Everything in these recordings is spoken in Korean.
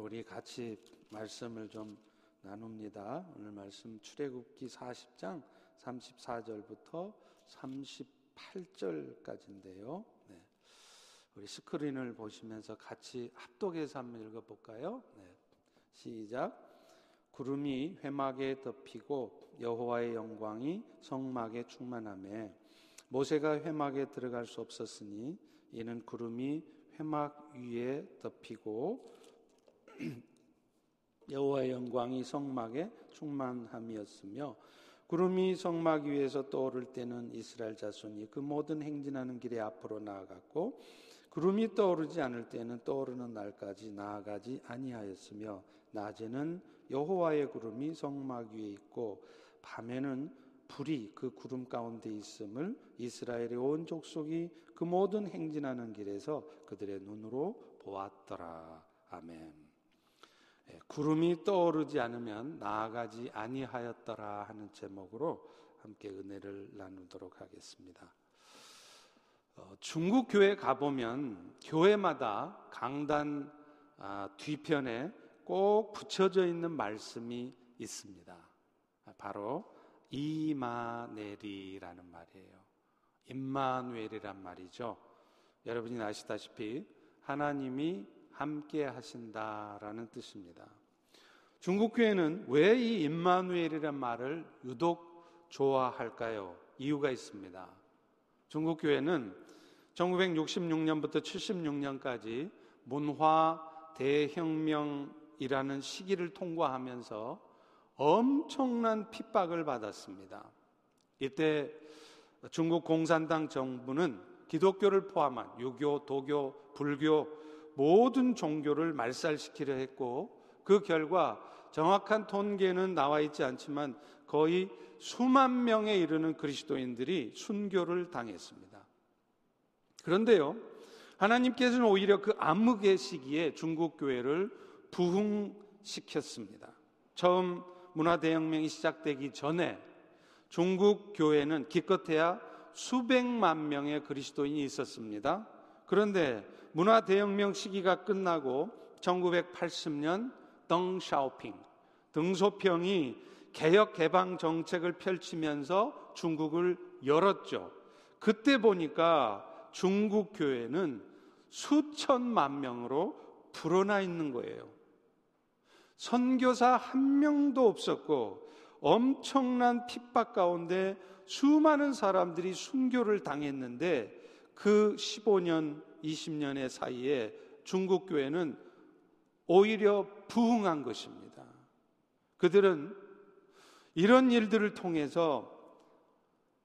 우리 같이 말씀을 좀 나눕니다. 오늘 말씀 출애굽기 40장 34절부터 38절까지인데요. 네. 우리 스크린을 보시면서 같이 합독해서 한번 읽어볼까요? 네. 시작. 구름이 회막에 덮이고 여호와의 영광이 성막에 충만함에 모세가 회막에 들어갈 수 없었으니 이는 구름이 회막 위에 덮이고 여호와의 영광이 성막에 충만함이었으며 구름이 성막 위에서 떠오를 때는 이스라엘 자손이 그 모든 행진하는 길에 앞으로 나아갔고 구름이 떠오르지 않을 때는 떠오르는 날까지 나아가지 아니하였으며 낮에는 여호와의 구름이 성막 위에 있고 밤에는 불이 그 구름 가운데 있음을 이스라엘의 온 족속이 그 모든 행진하는 길에서 그들의 눈으로 보았더라. 아멘. 예, 구름이 떠오르지 않으면 나아가지 아니하였더라 하는 제목으로 함께 은혜를 나누도록 하겠습니다. 어, 중국 교회 가보면 교회마다 강단 아, 뒤편에 꼭 붙여져 있는 말씀이 있습니다. 바로 이마넬이라는 말이에요. 임마누엘이란 말이죠. 여러분이 아시다시피 하나님이 함께 하신다라는 뜻입니다. 중국 교회는 왜 이 임마누엘이란 말을 유독 좋아할까요? 이유가 있습니다. 중국 교회는 1966년부터 76년까지 문화 대혁명이라는 시기를 통과하면서 엄청난 핍박을 받았습니다. 이때 중국 공산당 정부는 기독교를 포함한 유교, 도교, 불교 모든 종교를 말살시키려 했고 그 결과 정확한 통계는 나와 있지 않지만 거의 수만 명에 이르는 그리스도인들이 순교를 당했습니다. 그런데요, 하나님께서는 오히려 그 암흑의 시기에 중국 교회를 부흥시켰습니다. 처음 문화대혁명이 시작되기 전에 중국 교회는 기껏해야 수백만 명의 그리스도인이 있었습니다. 그런데 문화 대혁명 시기가 끝나고 1980년 덩샤오핑, 등소평이 개혁 개방 정책을 펼치면서 중국을 열었죠. 그때 보니까 중국 교회는 수천만 명으로 불어나 있는 거예요. 선교사 한 명도 없었고 엄청난 핍박 가운데 수많은 사람들이 순교를 당했는데 그 15년, 20년의 사이에 중국 교회는 오히려 부흥한 것입니다. 그들은 이런 일들을 통해서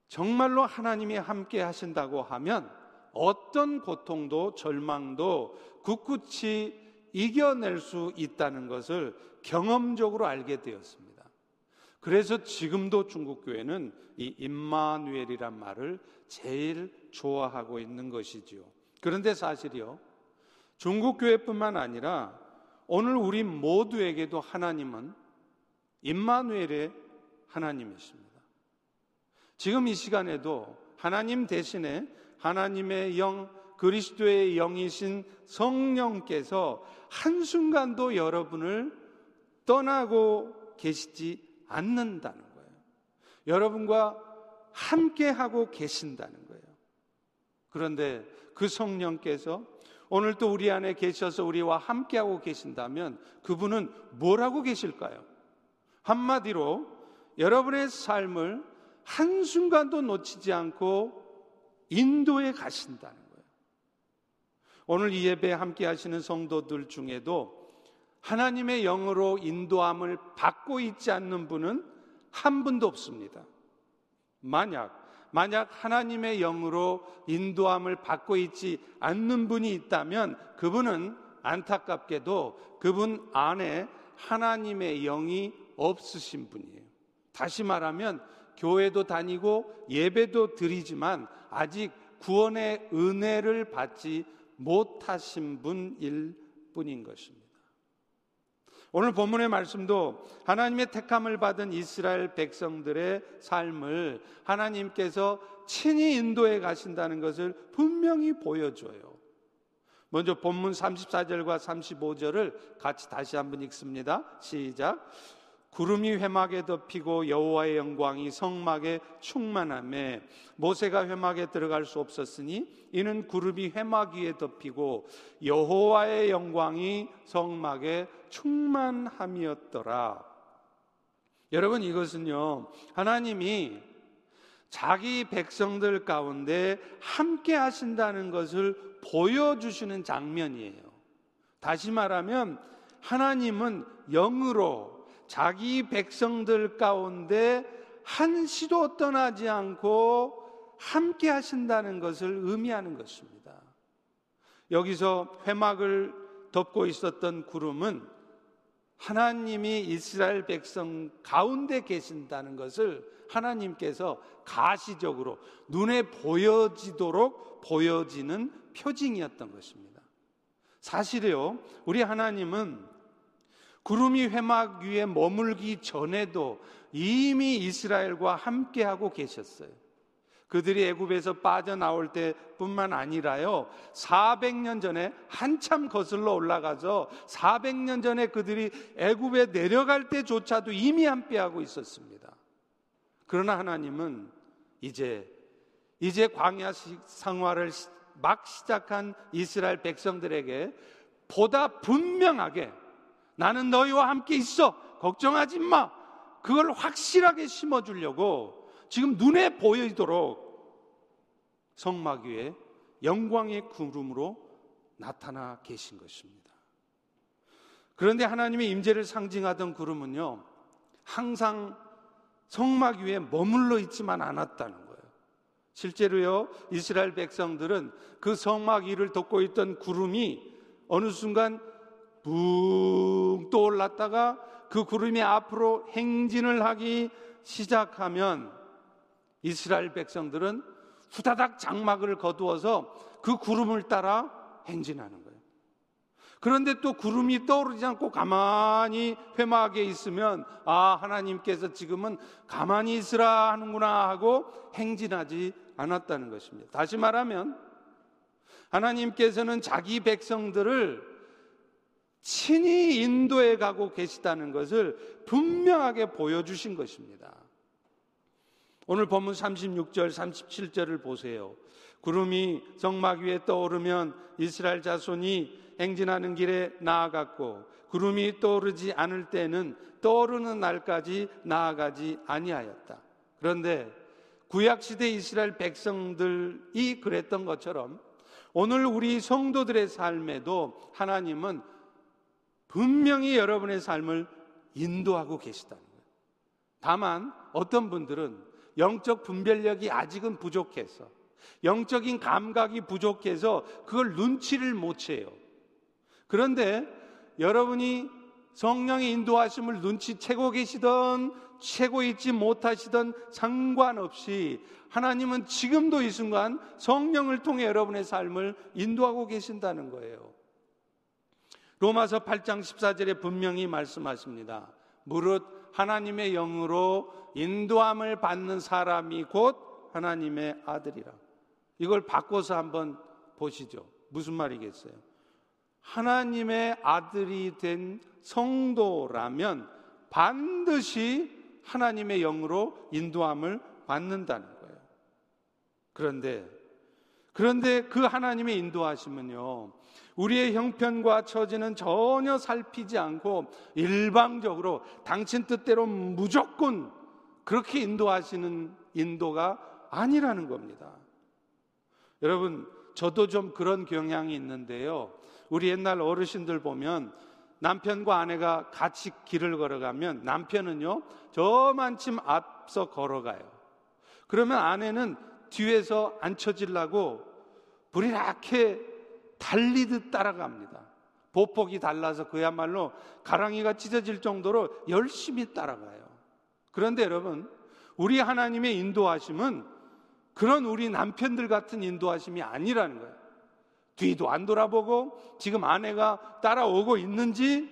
정말로 하나님이 함께 하신다고 하면 어떤 고통도 절망도 굳굳이 이겨낼 수 있다는 것을 경험적으로 알게 되었습니다. 그래서 지금도 중국 교회는 이 임마누엘이란 말을 제일 좋아하고 있는 것이지요. 그런데 사실이요. 중국 교회뿐만 아니라 오늘 우리 모두에게도 하나님은 임마누엘의 하나님이십니다. 지금 이 시간에도 하나님 대신에 하나님의 영 그리스도의 영이신 성령께서 한순간도 여러분을 떠나고 계시지 않는다는 거예요. 여러분과 함께 하고 계신다는 거예요. 그런데 그 성령께서 오늘 또 우리 안에 계셔서 우리와 함께 하고 계신다면 그분은 뭘 하고 계실까요? 한마디로 여러분의 삶을 한순간도 놓치지 않고 인도에 가신다는 오늘 이 예배 함께 하시는 성도들 중에도 하나님의 영으로 인도함을 받고 있지 않는 분은 한 분도 없습니다. 만약 만약 하나님의 영으로 인도함을 받고 있지 않는 분이 있다면 그분은 안타깝게도 그분 안에 하나님의 영이 없으신 분이에요. 다시 말하면 교회도 다니고 예배도 드리지만 아직 구원의 은혜를 받지 못하신 분일 뿐인 것입니다. 오늘 본문의 말씀도 하나님의 택함을 받은 이스라엘 백성들의 삶을 하나님께서 친히 인도해 가신다는 것을 분명히 보여줘요. 먼저 본문 34절과 35절을 같이 다시 한번 읽습니다. 시작. 구름이 회막에 덮이고 여호와의 영광이 성막에 충만함에 모세가 회막에 들어갈 수 없었으니 이는 구름이 회막 위에 덮이고 여호와의 영광이 성막에 충만함이었더라. 여러분 이것은요 하나님이 자기 백성들 가운데 함께 하신다는 것을 보여주시는 장면이에요. 다시 말하면 하나님은 영으로 자기 백성들 가운데 한시도 떠나지 않고 함께 하신다는 것을 의미하는 것입니다. 여기서 회막을 덮고 있었던 구름은 하나님이 이스라엘 백성 가운데 계신다는 것을 하나님께서 가시적으로 눈에 보여지도록 보여지는 표징이었던 것입니다. 사실이요, 우리 하나님은 구름이 회막 위에 머물기 전에도 이미 이스라엘과 함께하고 계셨어요. 그들이 애굽에서 빠져나올 때뿐만 아니라요. 400년 전에 한참 거슬러 올라가서 400년 전에 그들이 애굽에 내려갈 때조차도 이미 함께하고 있었습니다. 그러나 하나님은 이제 이제 광야 생활을 막 시작한 이스라엘 백성들에게 보다 분명하게 나는 너희와 함께 있어. 걱정하지 마. 그걸 확실하게 심어주려고 지금 눈에 보이도록 성막 위에 영광의 구름으로 나타나 계신 것입니다. 그런데 하나님의 임재를 상징하던 구름은요, 항상 성막 위에 머물러 있지만 않았다는 거예요. 실제로요, 이스라엘 백성들은 그 성막 위를 덮고 있던 구름이 어느 순간 붕 떠올랐다가 그 구름이 앞으로 행진을 하기 시작하면 이스라엘 백성들은 후다닥 장막을 거두어서 그 구름을 따라 행진하는 거예요. 그런데 또 구름이 떠오르지 않고 가만히 회막에 있으면 아, 하나님께서 지금은 가만히 있으라 하는구나 하고 행진하지 않았다는 것입니다. 다시 말하면 하나님께서는 자기 백성들을 친히 인도해 가고 계시다는 것을 분명하게 보여주신 것입니다. 오늘 본문 36절, 37절을 보세요. 구름이 성막 위에 떠오르면 이스라엘 자손이 행진하는 길에 나아갔고 구름이 떠오르지 않을 때는 떠오르는 날까지 나아가지 아니하였다. 그런데 구약 시대 이스라엘 백성들이 그랬던 것처럼 오늘 우리 성도들의 삶에도 하나님은 분명히 여러분의 삶을 인도하고 계시다는 거예요. 다만 어떤 분들은 영적 분별력이 아직은 부족해서 영적인 감각이 부족해서 그걸 눈치를 못 채요. 그런데 여러분이 성령의 인도하심을 눈치채고 계시던 채고 있지 못하시던 상관없이 하나님은 지금도 이 순간 성령을 통해 여러분의 삶을 인도하고 계신다는 거예요. 로마서 8장 14절에 분명히 말씀하십니다. 무릇 하나님의 영으로 인도함을 받는 사람이 곧 하나님의 아들이라. 이걸 바꿔서 한번 보시죠. 무슨 말이겠어요? 하나님의 아들이 된 성도라면 반드시 하나님의 영으로 인도함을 받는다는 거예요. 그런데 그런데 그 하나님의 인도하심은요. 우리의 형편과 처지는 전혀 살피지 않고 일방적으로 당신 뜻대로 무조건 그렇게 인도하시는 인도가 아니라는 겁니다. 여러분, 저도 좀 그런 경향이 있는데요. 우리 옛날 어르신들 보면 남편과 아내가 같이 길을 걸어가면 남편은요, 저만큼 앞서 걸어가요. 그러면 아내는 뒤에서 앉혀지려고 불이렇게 달리듯 따라갑니다. 보폭이 달라서 그야말로 가랑이가 찢어질 정도로 열심히 따라가요. 그런데 여러분, 우리 하나님의 인도하심은 그런 우리 남편들 같은 인도하심이 아니라는 거예요. 뒤도 안 돌아보고 지금 아내가 따라오고 있는지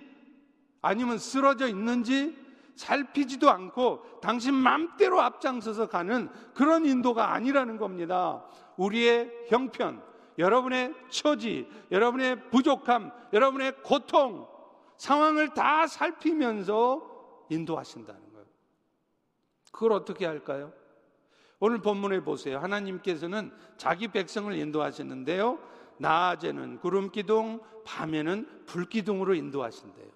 아니면 쓰러져 있는지 살피지도 않고 당신 맘대로 앞장서서 가는 그런 인도가 아니라는 겁니다. 우리의 형편, 여러분의 처지, 여러분의 부족함, 여러분의 고통, 상황을 다 살피면서 인도하신다는 거예요. 그걸 어떻게 할까요? 오늘 본문에 보세요. 하나님께서는 자기 백성을 인도하시는데요. 낮에는 구름 기둥, 밤에는 불 기둥으로 인도하신대요.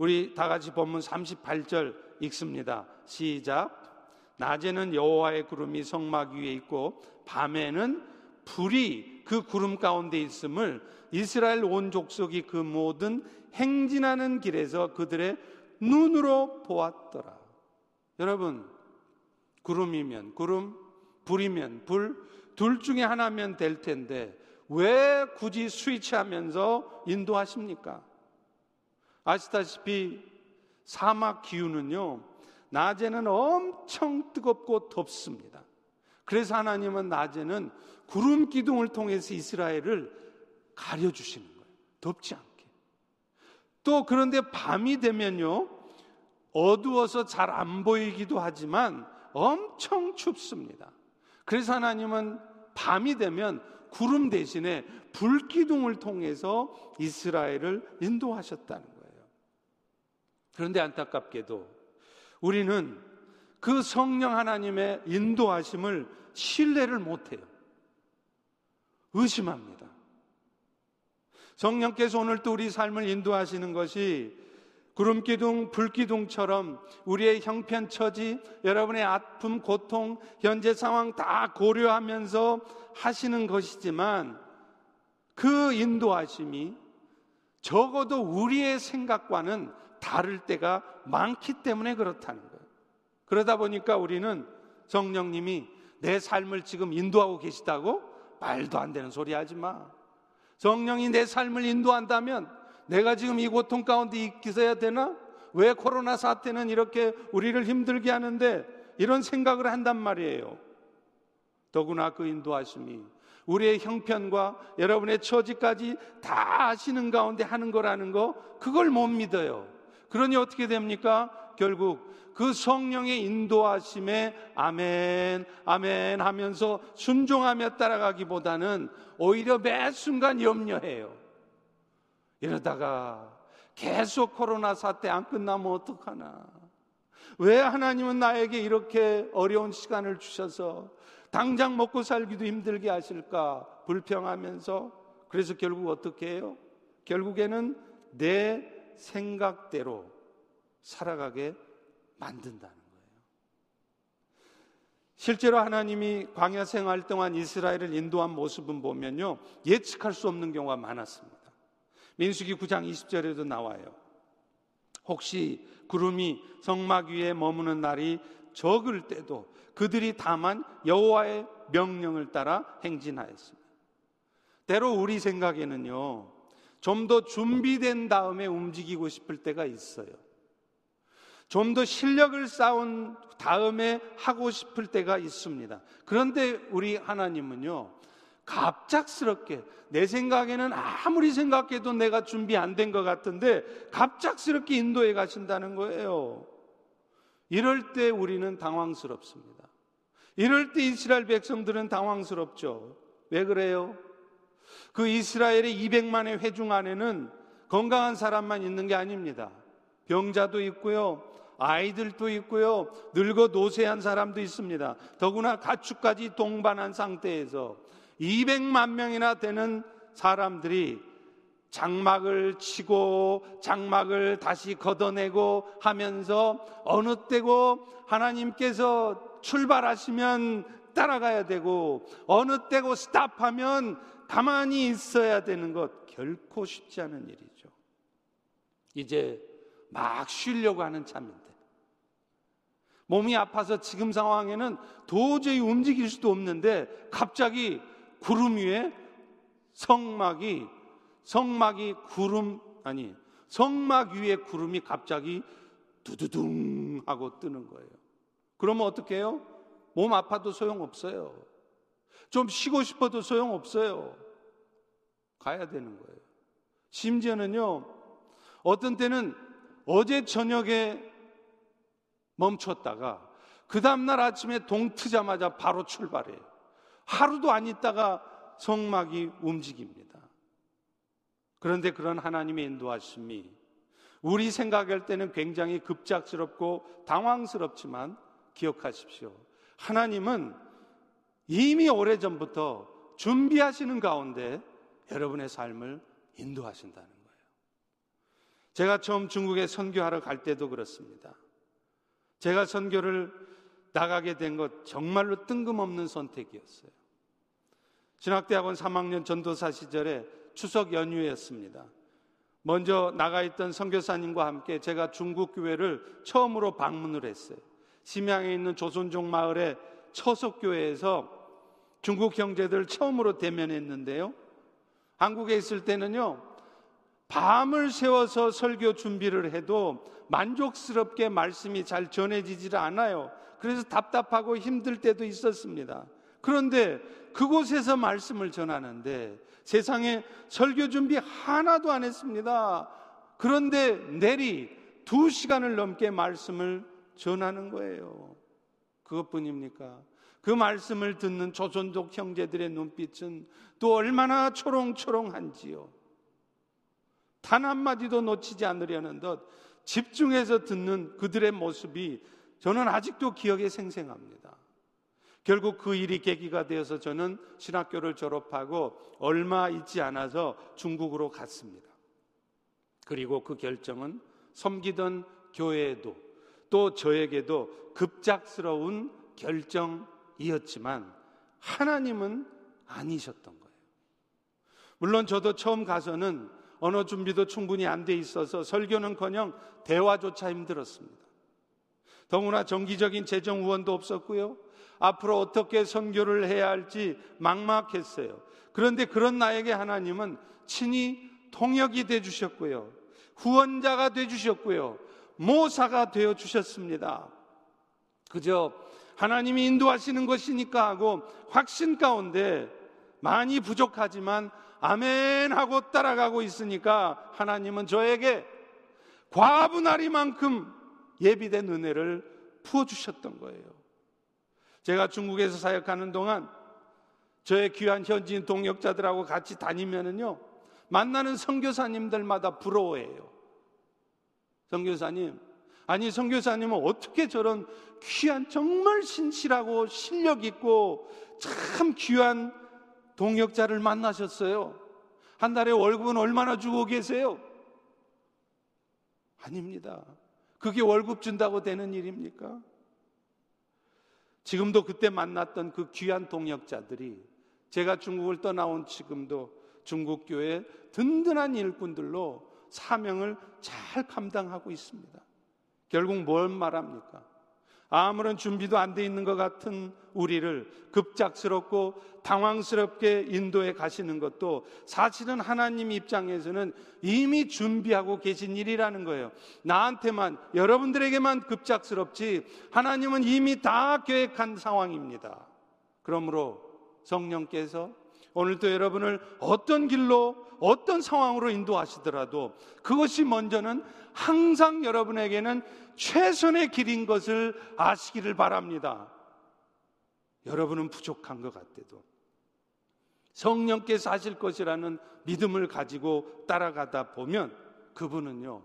우리 다 같이 본문 38절 읽습니다. 시작. 낮에는 여호와의 구름이 성막 위에 있고 밤에는 불이 그 구름 가운데 있음을 이스라엘 온 족속이 그 모든 행진하는 길에서 그들의 눈으로 보았더라. 여러분, 구름이면 구름, 불이면 불, 둘 중에 하나면 될 텐데 왜 굳이 스위치하면서 인도하십니까? 아시다시피 사막 기후는요, 낮에는 엄청 뜨겁고 덥습니다. 그래서 하나님은 낮에는 구름 기둥을 통해서 이스라엘을 가려주시는 거예요. 덥지 않게. 또 그런데 밤이 되면요, 어두워서 잘 안 보이기도 하지만 엄청 춥습니다. 그래서 하나님은 밤이 되면 구름 대신에 불기둥을 통해서 이스라엘을 인도하셨다는 거예요. 그런데 안타깝게도 우리는 그 성령 하나님의 인도하심을 신뢰를 못해요. 의심합니다. 성령께서 오늘 또 우리 삶을 인도하시는 것이 구름기둥, 불기둥처럼 우리의 형편 처지, 여러분의 아픔, 고통, 현재 상황 다 고려하면서 하시는 것이지만 그 인도하심이 적어도 우리의 생각과는 다를 때가 많기 때문에 그렇다는 거예요. 그러다 보니까 우리는 성령님이 내 삶을 지금 인도하고 계시다고 말도 안 되는 소리 하지 마. 성령이 내 삶을 인도한다면 내가 지금 이 고통 가운데 있어야 되나? 왜 코로나 사태는 이렇게 우리를 힘들게 하는데 이런 생각을 한단 말이에요. 더구나 그 인도하심이 우리의 형편과 여러분의 처지까지 다 아시는 가운데 하는 거라는 거 그걸 못 믿어요. 그러니 어떻게 됩니까? 결국 그 성령의 인도하심에 아멘, 아멘 하면서 순종하며 따라가기보다는 오히려 매 순간 염려해요. 이러다가 계속 코로나 사태 안 끝나면 어떡하나. 왜 하나님은 나에게 이렇게 어려운 시간을 주셔서 당장 먹고 살기도 힘들게 하실까 불평하면서 그래서 결국 어떻게 해요? 결국에는 내 생각대로 살아가게 만든다는 거예요. 실제로 하나님이 광야 생활 동안 이스라엘을 인도한 모습은 보면요. 예측할 수 없는 경우가 많았습니다. 민수기 9장 20절에도 나와요. 혹시 구름이 성막 위에 머무는 날이 적을 때도 그들이 다만 여호와의 명령을 따라 행진하였습니다. 때로 우리 생각에는요. 좀 더 준비된 다음에 움직이고 싶을 때가 있어요. 좀 더 실력을 쌓은 다음에 하고 싶을 때가 있습니다. 그런데 우리 하나님은요. 갑작스럽게 내 생각에는 아무리 생각해도 내가 준비 안 된 것 같은데 갑작스럽게 인도해 가신다는 거예요. 이럴 때 우리는 당황스럽습니다. 이럴 때 이스라엘 백성들은 당황스럽죠. 왜 그래요? 그 이스라엘의 200만의 회중 안에는 건강한 사람만 있는 게 아닙니다. 병자도 있고요. 아이들도 있고요. 늙어 노쇠한 사람도 있습니다. 더구나 가축까지 동반한 상태에서 200만 명이나 되는 사람들이 장막을 치고 장막을 다시 걷어내고 하면서 어느 때고 하나님께서 출발하시면 따라가야 되고 어느 때고 스탑하면 가만히 있어야 되는 것 결코 쉽지 않은 일이죠. 이제 막 쉬려고 하는 참인데 몸이 아파서 지금 상황에는 도저히 움직일 수도 없는데 갑자기 구름 위에 성막이 성막이 구름 아니 성막 위에 구름이 갑자기 두두둥 하고 뜨는 거예요. 그러면 어떻게 해요? 몸 아파도 소용없어요. 좀 쉬고 싶어도 소용없어요. 가야 되는 거예요. 심지어는요, 어떤 때는 어제 저녁에 멈췄다가 그 다음날 아침에 동 트자마자 바로 출발해요. 하루도 안 있다가 성막이 움직입니다. 그런데 그런 하나님의 인도하심이 우리 생각할 때는 굉장히 급작스럽고 당황스럽지만 기억하십시오. 하나님은 이미 오래전부터 준비하시는 가운데 여러분의 삶을 인도하신다는 거예요. 제가 처음 중국에 선교하러 갈 때도 그렇습니다. 제가 선교를 나가게 된 것 정말로 뜬금없는 선택이었어요. 신학대학원 3학년 전도사 시절에 추석 연휴였습니다. 먼저 나가 있던 선교사님과 함께 제가 중국 교회를 처음으로 방문을 했어요. 심양에 있는 조선족 마을의 처석교회에서 중국 형제들 처음으로 대면했는데요. 한국에 있을 때는요, 밤을 새워서 설교 준비를 해도 만족스럽게 말씀이 잘 전해지질 않아요. 그래서 답답하고 힘들 때도 있었습니다. 그런데 그곳에서 말씀을 전하는데 세상에 설교 준비 하나도 안 했습니다. 그런데 내리 두 시간을 넘게 말씀을 전하는 거예요. 그것뿐입니까? 그 말씀을 듣는 조선족 형제들의 눈빛은 또 얼마나 초롱초롱한지요. 단 한마디도 놓치지 않으려는 듯 집중해서 듣는 그들의 모습이 저는 아직도 기억에 생생합니다. 결국 그 일이 계기가 되어서 저는 신학교를 졸업하고 얼마 있지 않아서 중국으로 갔습니다. 그리고 그 결정은 섬기던 교회에도 또 저에게도 급작스러운 결정이었 지만 하나님은 아니셨던 거예요. 물론 저도 처음 가서는 언어 준비도 충분히 안 돼 있어서 설교는커녕 대화조차 힘들었습니다. 더구나 정기적인 재정 후원도 없었고요. 앞으로 어떻게 선교를 해야 할지 막막했어요. 그런데 그런 나에게 하나님은 친히 통역이 돼 주셨고요. 후원자가 돼 주셨고요. 모사가 되어 주셨습니다. 그저 하나님이 인도하시는 것이니까 하고 확신 가운데 많이 부족하지만 아멘 하고 따라가고 있으니까 하나님은 저에게 과분하리만큼 예비된 은혜를 부어주셨던 거예요. 제가 중국에서 사역하는 동안 저의 귀한 현지인 동역자들하고 같이 다니면은요, 만나는 선교사님들마다 부러워해요. 선교사님, 아니 선교사님은 어떻게 저런 귀한 정말 신실하고 실력 있고 참 귀한 동역자를 만나셨어요? 한 달에 월급은 얼마나 주고 계세요? 아닙니다. 그게 월급 준다고 되는 일입니까? 지금도 그때 만났던 그 귀한 동역자들이 제가 중국을 떠나온 지금도 중국 교회 든든한 일꾼들로 사명을 잘 감당하고 있습니다. 결국 뭘 말합니까? 아무런 준비도 안 돼 있는 것 같은 우리를 급작스럽고 당황스럽게 인도해 가시는 것도 사실은 하나님 입장에서는 이미 준비하고 계신 일이라는 거예요. 나한테만, 여러분들에게만 급작스럽지 하나님은 이미 다 계획한 상황입니다. 그러므로 성령께서 오늘도 여러분을 어떤 길로 어떤 상황으로 인도하시더라도 그것이 먼저는 항상 여러분에게는 최선의 길인 것을 아시기를 바랍니다. 여러분은 부족한 것 같아도 성령께서 하실 것이라는 믿음을 가지고 따라가다 보면 그분은요,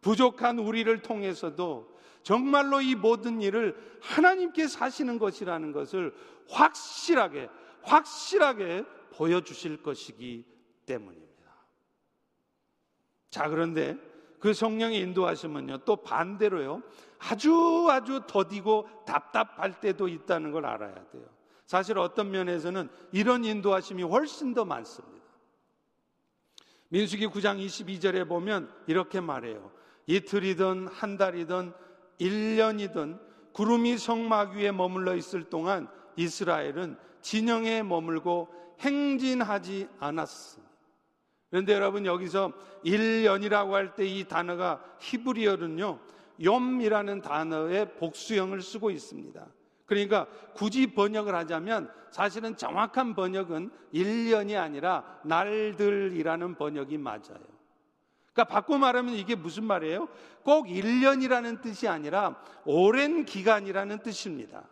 부족한 우리를 통해서도 정말로 이 모든 일을 하나님께서 하시는 것이라는 것을 확실하게, 확실하게 보여주실 것이기 때문입니다. 자, 그런데 그 성령의 인도하시면요. 또 반대로요. 아주 아주 더디고 답답할 때도 있다는 걸 알아야 돼요. 사실 어떤 면에서는 이런 인도하심이 훨씬 더 많습니다. 민수기 9장 22절에 보면 이렇게 말해요. 이틀이든 한 달이든 1년이든 구름이 성막 위에 머물러 있을 동안 이스라엘은 진영에 머물고 행진하지 않았습니다. 그런데 여러분 여기서 1년이라고 할 때 이 단어가 히브리어는요, 욤이라는 단어의 복수형을 쓰고 있습니다. 그러니까 굳이 번역을 하자면 사실은 정확한 번역은 1년이 아니라 날들이라는 번역이 맞아요. 그러니까 바꿔 말하면 이게 무슨 말이에요? 꼭 1년이라는 뜻이 아니라 오랜 기간이라는 뜻입니다.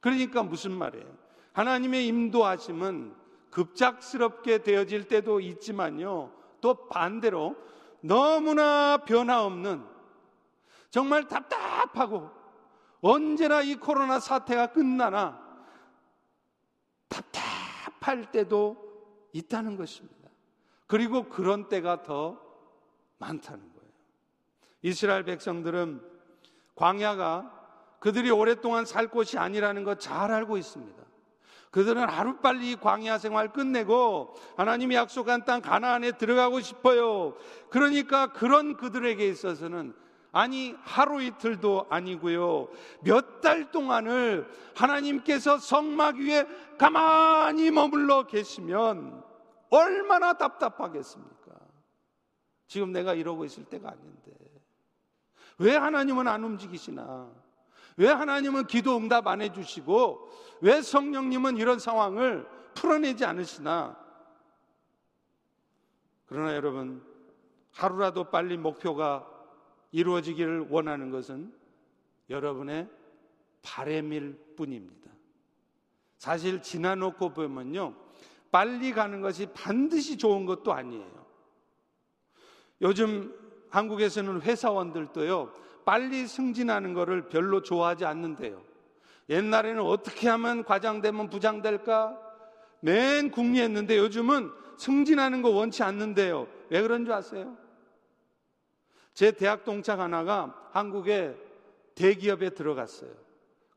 그러니까 무슨 말이에요? 하나님의 인도하심은 급작스럽게 되어질 때도 있지만요. 또 반대로 너무나 변화없는 정말 답답하고 언제나 이 코로나 사태가 끝나나 답답할 때도 있다는 것입니다. 그리고 그런 때가 더 많다는 거예요. 이스라엘 백성들은 광야가 그들이 오랫동안 살 곳이 아니라는 것 잘 알고 있습니다. 그들은 하루빨리 광야 생활 끝내고 하나님이 약속한 땅 가나안에 들어가고 싶어요. 그러니까 그런 그들에게 있어서는 아니 하루 이틀도 아니고요. 몇 달 동안을 하나님께서 성막 위에 가만히 머물러 계시면 얼마나 답답하겠습니까? 지금 내가 이러고 있을 때가 아닌데. 왜 하나님은 안 움직이시나? 왜 하나님은 기도 응답 안 해주시고, 왜 성령님은 이런 상황을 풀어내지 않으시나? 그러나 여러분, 하루라도 빨리 목표가 이루어지기를 원하는 것은 여러분의 바램일 뿐입니다. 사실 지나놓고 보면요. 빨리 가는 것이 반드시 좋은 것도 아니에요. 요즘 한국에서는 회사원들도요, 빨리 승진하는 것을 별로 좋아하지 않는데요. 옛날에는 어떻게 하면 과장되면 부장될까? 맨 궁리했는데 요즘은 승진하는 거 원치 않는데요. 왜 그런 줄 아세요? 제 대학 동창 하나가 한국의 대기업에 들어갔어요.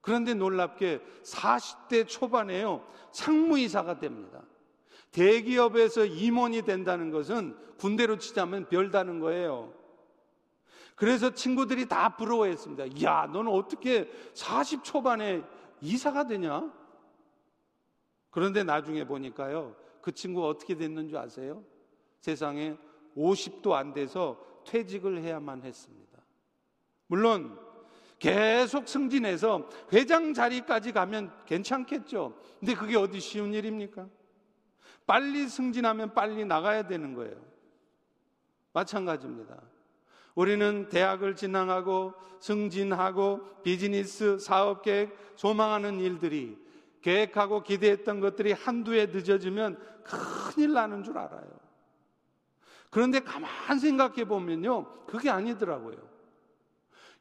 그런데 놀랍게 40대 초반에요. 상무이사가 됩니다. 대기업에서 임원이 된다는 것은 군대로 치자면 별다는 거예요. 그래서 친구들이 다 부러워했습니다. 야, 너는 어떻게 40 초반에 이사가 되냐? 그런데 나중에 보니까요. 그 친구가 어떻게 됐는 줄 아세요? 세상에 50도 안 돼서 퇴직을 해야만 했습니다. 물론 계속 승진해서 회장 자리까지 가면 괜찮겠죠. 근데 그게 어디 쉬운 일입니까? 빨리 승진하면 빨리 나가야 되는 거예요. 마찬가지입니다. 우리는 대학을 진학하고 승진하고 비즈니스, 사업 계획, 소망하는 일들이 계획하고 기대했던 것들이 한두에 늦어지면 큰일 나는 줄 알아요. 그런데 가만 생각해 보면요. 그게 아니더라고요.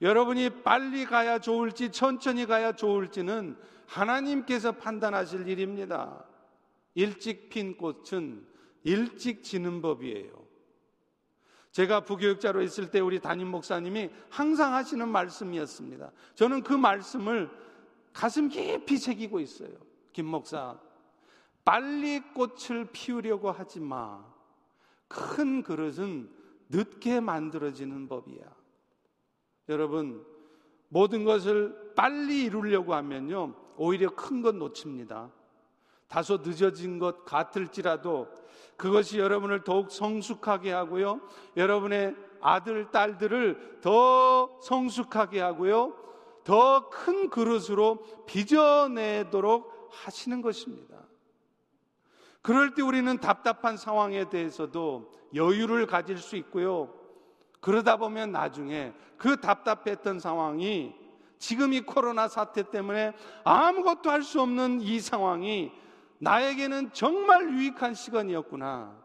여러분이 빨리 가야 좋을지 천천히 가야 좋을지는 하나님께서 판단하실 일입니다. 일찍 핀 꽃은 일찍 지는 법이에요. 제가 부교육자로 있을 때 우리 담임 목사님이 항상 하시는 말씀이었습니다. 저는 그 말씀을 가슴 깊이 새기고 있어요. 김 목사, 빨리 꽃을 피우려고 하지 마. 큰 그릇은 늦게 만들어지는 법이야. 여러분, 모든 것을 빨리 이루려고 하면요, 오히려 큰것 놓칩니다. 다소 늦어진 것 같을지라도 그것이 여러분을 더욱 성숙하게 하고요. 여러분의 아들, 딸들을 더 성숙하게 하고요. 더 큰 그릇으로 빚어내도록 하시는 것입니다. 그럴 때 우리는 답답한 상황에 대해서도 여유를 가질 수 있고요. 그러다 보면 나중에 그 답답했던 상황이 지금 이 코로나 사태 때문에 아무것도 할 수 없는 이 상황이 나에게는 정말 유익한 시간이었구나.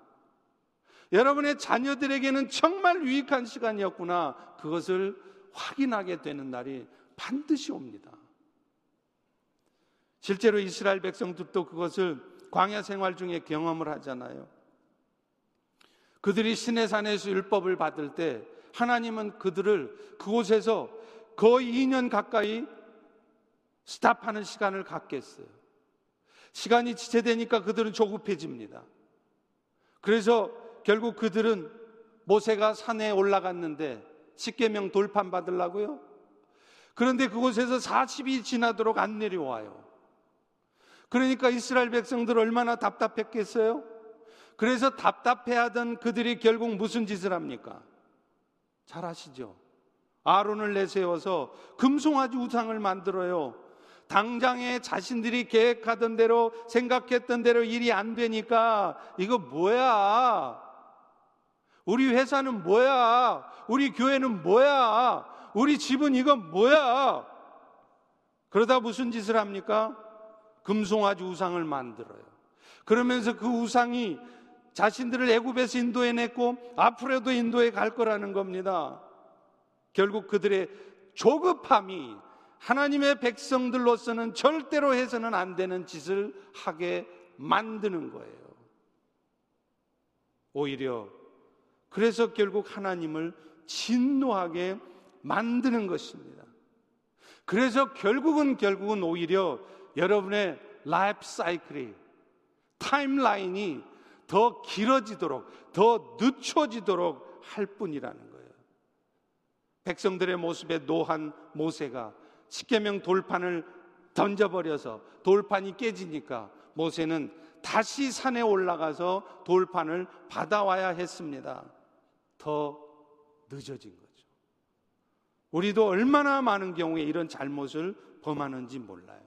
여러분의 자녀들에게는 정말 유익한 시간이었구나. 그것을 확인하게 되는 날이 반드시 옵니다. 실제로 이스라엘 백성들도 그것을 광야 생활 중에 경험을 하잖아요. 그들이 시내산에서 율법을 받을 때 하나님은 그들을 그곳에서 거의 2년 가까이 스탑하는 시간을 갖겠어요. 시간이 지체되니까 그들은 조급해집니다. 그래서 결국 그들은 모세가 산에 올라갔는데 십계명 돌판 받으려고요. 그런데 그곳에서 40이 지나도록 안 내려와요. 그러니까 이스라엘 백성들 얼마나 답답했겠어요? 그래서 답답해하던 그들이 결국 무슨 짓을 합니까? 잘 아시죠? 아론을 내세워서 금송아지 우상을 만들어요. 당장에 자신들이 계획하던 대로 생각했던 대로 일이 안 되니까 이거 뭐야? 우리 회사는 뭐야? 우리 교회는 뭐야? 우리 집은 이거 뭐야? 그러다 무슨 짓을 합니까? 금송아지 우상을 만들어요. 그러면서 그 우상이 자신들을 애굽에서 인도해냈고 앞으로도 인도해 갈 거라는 겁니다. 결국 그들의 조급함이 하나님의 백성들로서는 절대로 해서는 안 되는 짓을 하게 만드는 거예요. 오히려 그래서 결국 하나님을 진노하게 만드는 것입니다. 그래서 결국은 결국은 오히려 여러분의 라이프 사이클이 timeline이 더 길어지도록 더 늦춰지도록 할 뿐이라는 거예요. 백성들의 모습에 노한 모세가 십계명 돌판을 던져버려서 돌판이 깨지니까 모세는 다시 산에 올라가서 돌판을 받아와야 했습니다. 더 늦어진 거죠. 우리도 얼마나 많은 경우에 이런 잘못을 범하는지 몰라요.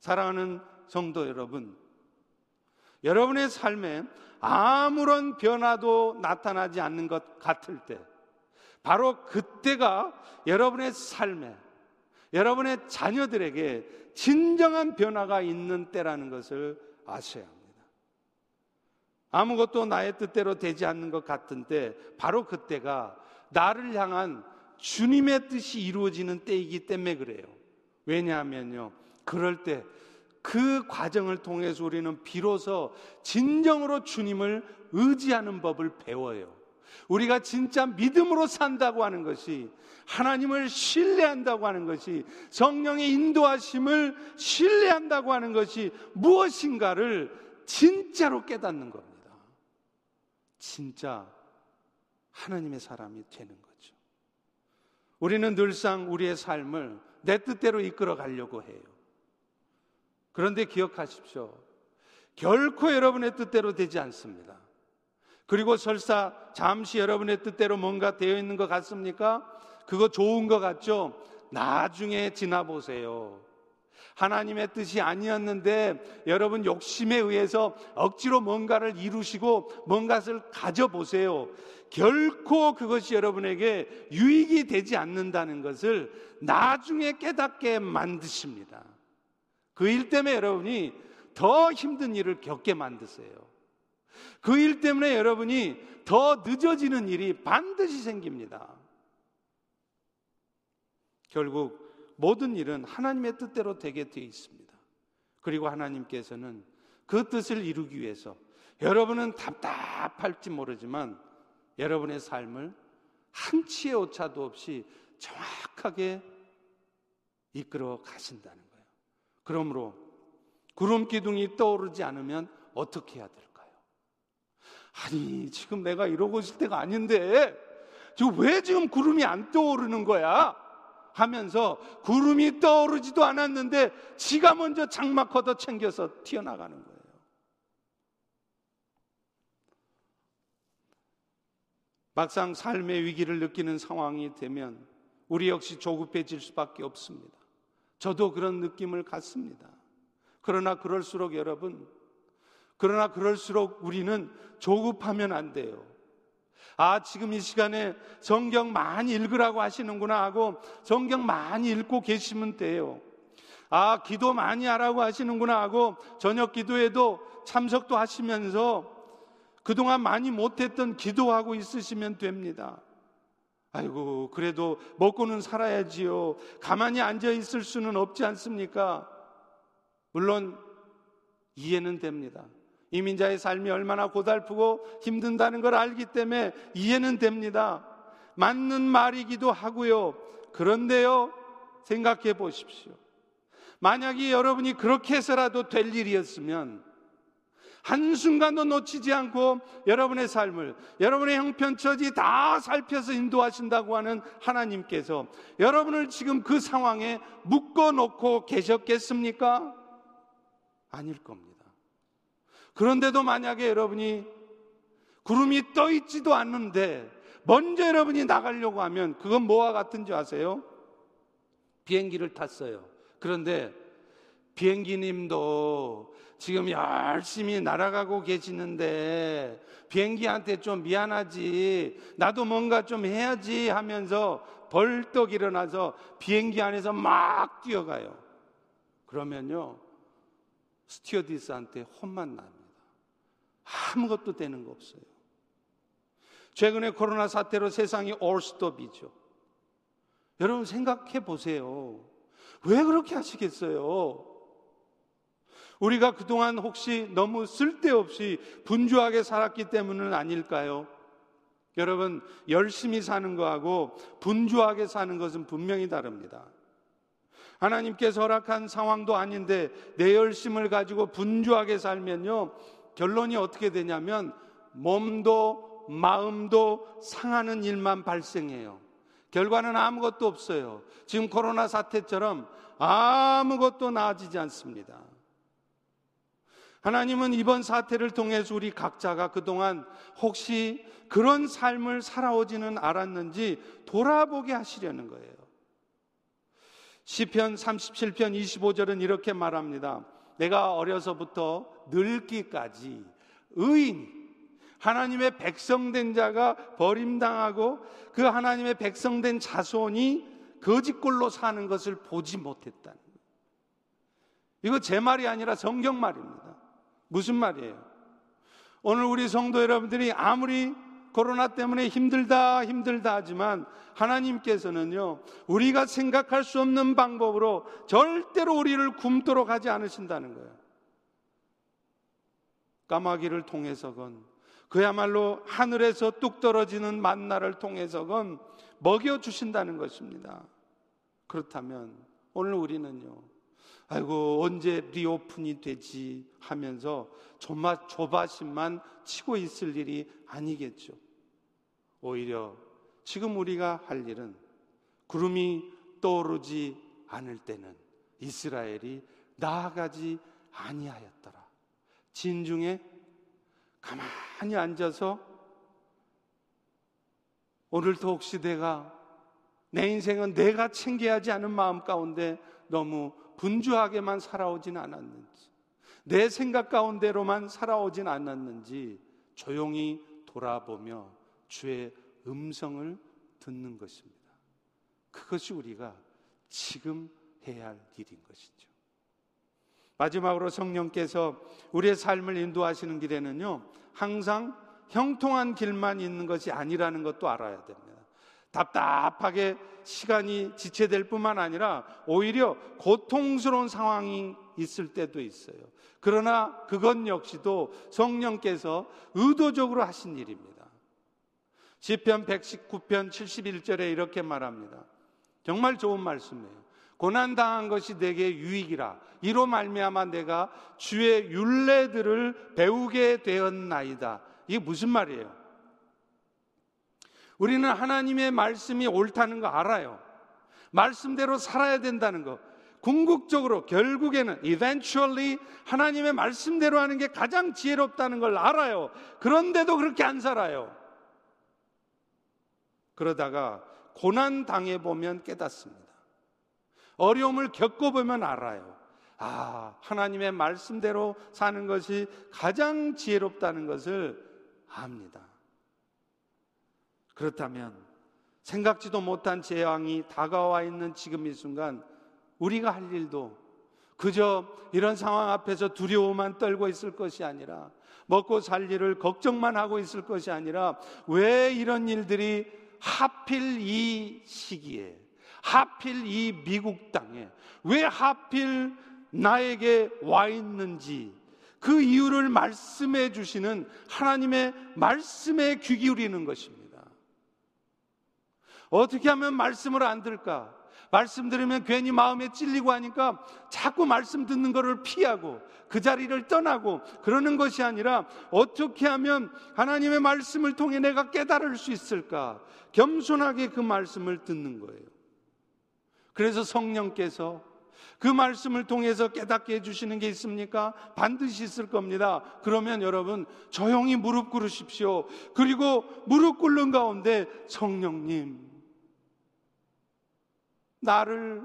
사랑하는 성도 여러분, 여러분의 삶에 아무런 변화도 나타나지 않는 것 같을 때, 바로 그때가 여러분의 삶에, 여러분의 자녀들에게 진정한 변화가 있는 때라는 것을 아셔야 합니다. 아무것도 나의 뜻대로 되지 않는 것 같은데, 바로 그때가 나를 향한 주님의 뜻이 이루어지는 때이기 때문에 그래요. 왜냐하면요. 그럴 때 그 과정을 통해서 우리는 비로소 진정으로 주님을 의지하는 법을 배워요. 우리가 진짜 믿음으로 산다고 하는 것이 하나님을 신뢰한다고 하는 것이 성령의 인도하심을 신뢰한다고 하는 것이 무엇인가를 진짜로 깨닫는 겁니다. 진짜 하나님의 사람이 되는 거죠. 우리는 늘상 우리의 삶을 내 뜻대로 이끌어 가려고 해요. 그런데 기억하십시오. 결코 여러분의 뜻대로 되지 않습니다. 그리고 설사 잠시 여러분의 뜻대로 뭔가 되어 있는 것 같습니까? 그거 좋은 것 같죠? 나중에 지나보세요. 하나님의 뜻이 아니었는데 여러분 욕심에 의해서 억지로 뭔가를 이루시고 뭔가를 가져보세요. 결코 그것이 여러분에게 유익이 되지 않는다는 것을 나중에 깨닫게 만드십니다. 그 일 때문에 여러분이 더 힘든 일을 겪게 만드세요. 그 일 때문에 여러분이 더 늦어지는 일이 반드시 생깁니다. 결국 모든 일은 하나님의 뜻대로 되게 되어 있습니다. 그리고 하나님께서는 그 뜻을 이루기 위해서 여러분은 답답할지 모르지만 여러분의 삶을 한치의 오차도 없이 정확하게 이끌어 가신다는 거예요. 그러므로 구름 기둥이 떠오르지 않으면 어떻게 해야 될까요? 아니, 지금 내가 이러고 있을 때가 아닌데, 지금 왜 지금 구름이 안 떠오르는 거야? 하면서 구름이 떠오르지도 않았는데 지가 먼저 장막 걷어 챙겨서 튀어나가는 거예요. 막상 삶의 위기를 느끼는 상황이 되면 우리 역시 조급해질 수밖에 없습니다. 저도 그런 느낌을 갖습니다. 그러나 그럴수록 여러분, 그러나 그럴수록 우리는 조급하면 안 돼요. 아, 지금 이 시간에 성경 많이 읽으라고 하시는구나 하고 성경 많이 읽고 계시면 돼요. 아, 기도 많이 하라고 하시는구나 하고 저녁 기도에도 참석도 하시면서 그동안 많이 못했던 기도하고 있으시면 됩니다. 아이고, 그래도 먹고는 살아야지요. 가만히 앉아 있을 수는 없지 않습니까? 물론 이해는 됩니다. 이민자의 삶이 얼마나 고달프고 힘든다는 걸 알기 때문에 이해는 됩니다. 맞는 말이기도 하고요. 그런데요, 생각해 보십시오. 만약에 여러분이 그렇게 해서라도 될 일이었으면 한순간도 놓치지 않고 여러분의 삶을, 여러분의 형편처지 다 살펴서 인도하신다고 하는 하나님께서 여러분을 지금 그 상황에 묶어 놓고 계셨겠습니까? 아닐 겁니다. 그런데도 만약에 여러분이 구름이 떠 있지도 않는데 먼저 여러분이 나가려고 하면 그건 뭐와 같은지 아세요? 비행기를 탔어요. 그런데 비행기님도 지금 열심히 날아가고 계시는데 비행기한테 좀 미안하지. 나도 뭔가 좀 해야지 하면서 벌떡 일어나서 비행기 안에서 막 뛰어가요. 그러면요. 스튜어디스한테 혼만 납니다. 아무것도 되는 거 없어요. 최근에 코로나 사태로 세상이 올스톱이죠. 여러분 생각해 보세요. 왜 그렇게 하시겠어요? 우리가 그동안 혹시 너무 쓸데없이 분주하게 살았기 때문은 아닐까요? 여러분, 열심히 사는 거하고 분주하게 사는 것은 분명히 다릅니다. 하나님께서 허락한 상황도 아닌데 내 열심을 가지고 분주하게 살면요. 결론이 어떻게 되냐면 몸도 마음도 상하는 일만 발생해요. 결과는 아무것도 없어요. 지금 코로나 사태처럼 아무것도 나아지지 않습니다. 하나님은 이번 사태를 통해서 우리 각자가 그동안 혹시 그런 삶을 살아오지는 않았는지 돌아보게 하시려는 거예요. 시편 37편 25절은 이렇게 말합니다. 내가 어려서부터 늙기까지 의인 하나님의 백성된 자가 버림당하고 그 하나님의 백성된 자손이 거짓골로 사는 것을 보지 거예요. 이거 제 말이 아니라 성경 말입니다. 무슨 말이에요? 오늘 우리 성도 여러분들이 아무리 코로나 때문에 힘들다, 힘들다 하지만 하나님께서는요, 우리가 생각할 수 없는 방법으로 절대로 우리를 굶도록 하지 않으신다는 거예요. 까마귀를 통해서건, 그야말로 하늘에서 뚝 떨어지는 만나를 통해서건 먹여주신다는 것입니다. 그렇다면 오늘 우리는요, 아이고, 언제 리오픈이 되지 하면서 조마, 조바심만 치고 있을 일이 아니겠죠. 오히려 지금 우리가 할 일은 구름이 떠오르지 않을 때는 이스라엘이 나아가지 아니하였더라. 진중에 가만히 앉아서 오늘도 혹시 내가 내 인생은 내가 챙겨야 하지 않은 마음 가운데 너무 분주하게만 살아오진 않았는지, 내 생각 가운데로만 살아오진 않았는지 조용히 돌아보며 주의 음성을 듣는 것입니다. 그것이 우리가 지금 해야 할 일인 것이죠. 마지막으로 성령께서 우리의 삶을 인도하시는 길에는요, 항상 형통한 길만 있는 것이 아니라는 것도 알아야 됩니다. 답답하게 시간이 지체될 뿐만 아니라 오히려 고통스러운 상황이 있을 때도 있어요. 그러나 그것 역시도 성령께서 의도적으로 하신 일입니다. 시편 119편 71절에 이렇게 말합니다. 정말 좋은 말씀이에요. 고난 당한 것이 내게 유익이라 이로 말미암아 내가 주의 율례들을 배우게 되었나이다. 이게 무슨 말이에요? 우리는 하나님의 말씀이 옳다는 거 알아요. 말씀대로 살아야 된다는 거. 궁극적으로 결국에는 eventually 하나님의 말씀대로 하는 게 가장 지혜롭다는 걸 알아요. 그런데도 그렇게 안 살아요. 그러다가 고난 당해 보면 깨닫습니다. 어려움을 겪어 보면 알아요. 아, 하나님의 말씀대로 사는 것이 가장 지혜롭다는 것을 압니다. 그렇다면 생각지도 못한 재앙이 다가와 있는 지금 이 순간 우리가 할 일도 그저 이런 상황 앞에서 두려움만 떨고 있을 것이 아니라 먹고 살 일을 걱정만 하고 있을 것이 아니라 왜 이런 일들이 하필 이 시기에 하필 이 미국 땅에 왜 하필 나에게 와 있는지 그 이유를 말씀해 주시는 하나님의 말씀에 귀 기울이는 것입니다. 어떻게 하면 말씀을 안 들까? 말씀 들으면 괜히 마음에 찔리고 하니까 자꾸 말씀 듣는 것을 피하고 그 자리를 떠나고 그러는 것이 아니라 어떻게 하면 하나님의 말씀을 통해 내가 깨달을 수 있을까? 겸손하게 그 말씀을 듣는 거예요. 그래서 성령께서 그 말씀을 통해서 깨닫게 해주시는 게 있습니까? 반드시 있을 겁니다. 그러면 여러분 조용히 무릎 꿇으십시오. 그리고 무릎 꿇는 가운데 성령님, 나를